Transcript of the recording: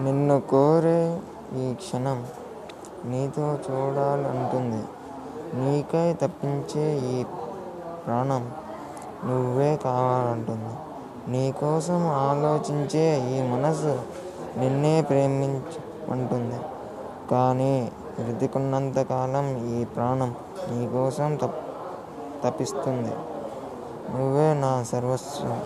నిన్ను కోరే ఈ క్షణం నీతో చూడాలంటుంది. నీకై తప్పించే ఈ ప్రాణం నువ్వే కావాలంటుంది. నీకోసం ఆలోచించే ఈ మనసు నిన్నే ప్రేమించమంటుంది. కానీ బ్రతికున్నంతకాలం ఈ ప్రాణం నీకోసం తప్ తపిస్తుంది నువ్వే నా సర్వస్వం.